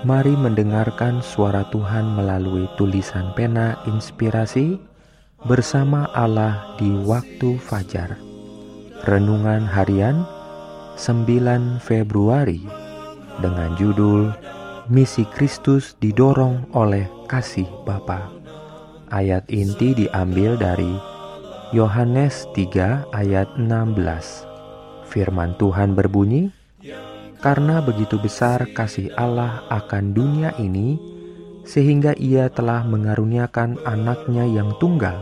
Mari mendengarkan suara Tuhan melalui tulisan pena inspirasi bersama Allah di waktu fajar. Renungan harian 9 Februari dengan judul Misi Kristus didorong oleh kasih Bapa. Ayat inti diambil dari Yohanes 3 ayat 16. Firman Tuhan berbunyi, karena begitu besar kasih Allah akan dunia ini, sehingga Ia telah mengaruniakan anaknya yang tunggal,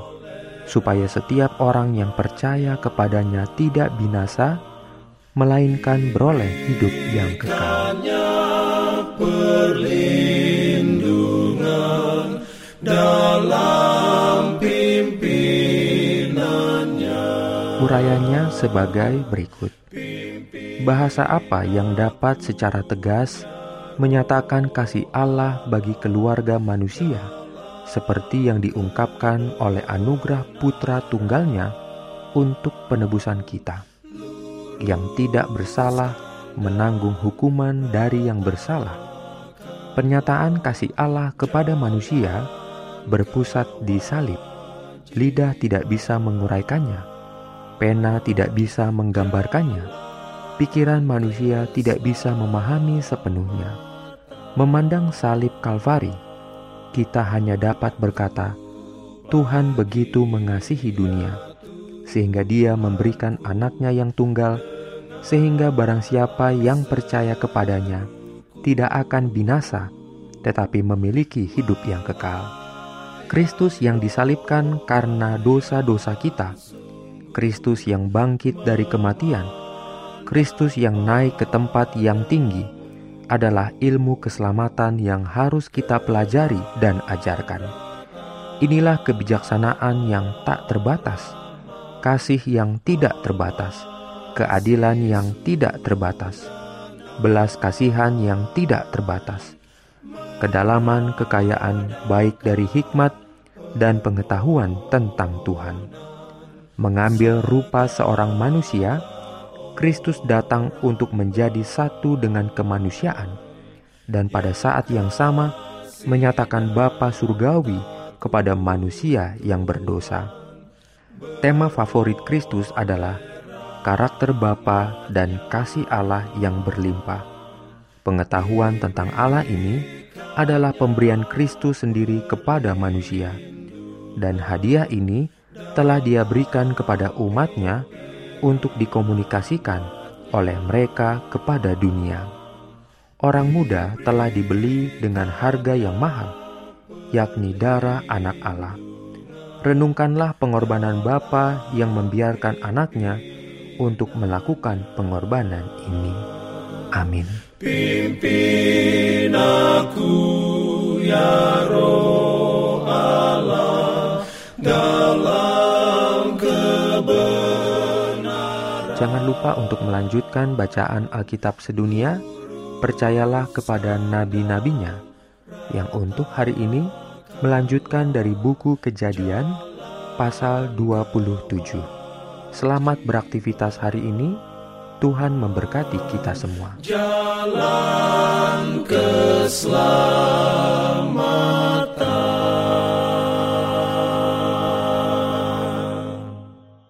supaya setiap orang yang percaya kepadanya tidak binasa, melainkan beroleh hidup yang kekal. Perlindungan dalam pimpinannya. Urayanya sebagai berikut. Bahasa apa yang dapat secara tegas menyatakan kasih Allah bagi keluarga manusia seperti yang diungkapkan oleh anugerah putra tunggalnya untuk penebusan kita yang tidak bersalah menanggung hukuman dari yang bersalah. Pernyataan kasih Allah kepada manusia berpusat di salib. Lidah tidak bisa menguraikannya, pena tidak bisa menggambarkannya pikiran manusia tidak bisa memahami sepenuhnya. Memandang salib Kalvari, kita hanya dapat berkata, "Tuhan begitu mengasihi dunia, sehingga Dia memberikan anaknya yang tunggal, sehingga barang siapa yang percaya kepadanya tidak akan binasa, tetapi memiliki hidup yang kekal." Kristus yang disalibkan karena dosa-dosa kita, Kristus yang bangkit dari kematian Kristus yang naik ke tempat yang tinggi adalah ilmu keselamatan yang harus kita pelajari dan ajarkan. Inilah kebijaksanaan yang tak terbatas, kasih yang tidak terbatas, keadilan yang tidak terbatas, belas kasihan yang tidak terbatas, kedalaman kekayaan baik dari hikmat dan pengetahuan tentang Tuhan. Mengambil rupa seorang manusia, Kristus datang untuk menjadi satu dengan kemanusiaan, dan pada saat yang sama menyatakan Bapa Surgawi kepada manusia yang berdosa. Tema favorit Kristus adalah karakter Bapa dan kasih Allah yang berlimpah. Pengetahuan tentang Allah ini adalah pemberian Kristus sendiri kepada manusia, dan hadiah ini telah Dia berikan kepada umatnya untuk dikomunikasikan oleh mereka kepada dunia. Orang muda telah dibeli dengan harga yang mahal, yakni darah anak Allah. Renungkanlah pengorbanan Bapa yang membiarkan anaknya untuk melakukan pengorbanan ini. Amin. Pimpin aku ya roh Allah dalam lupa untuk melanjutkan bacaan Alkitab sedunia. Percayalah kepada nabi-nabinya yang untuk hari ini melanjutkan dari buku Kejadian pasal 27. Selamat beraktivitas hari ini. Tuhan memberkati kita semua. Jalan keselamatan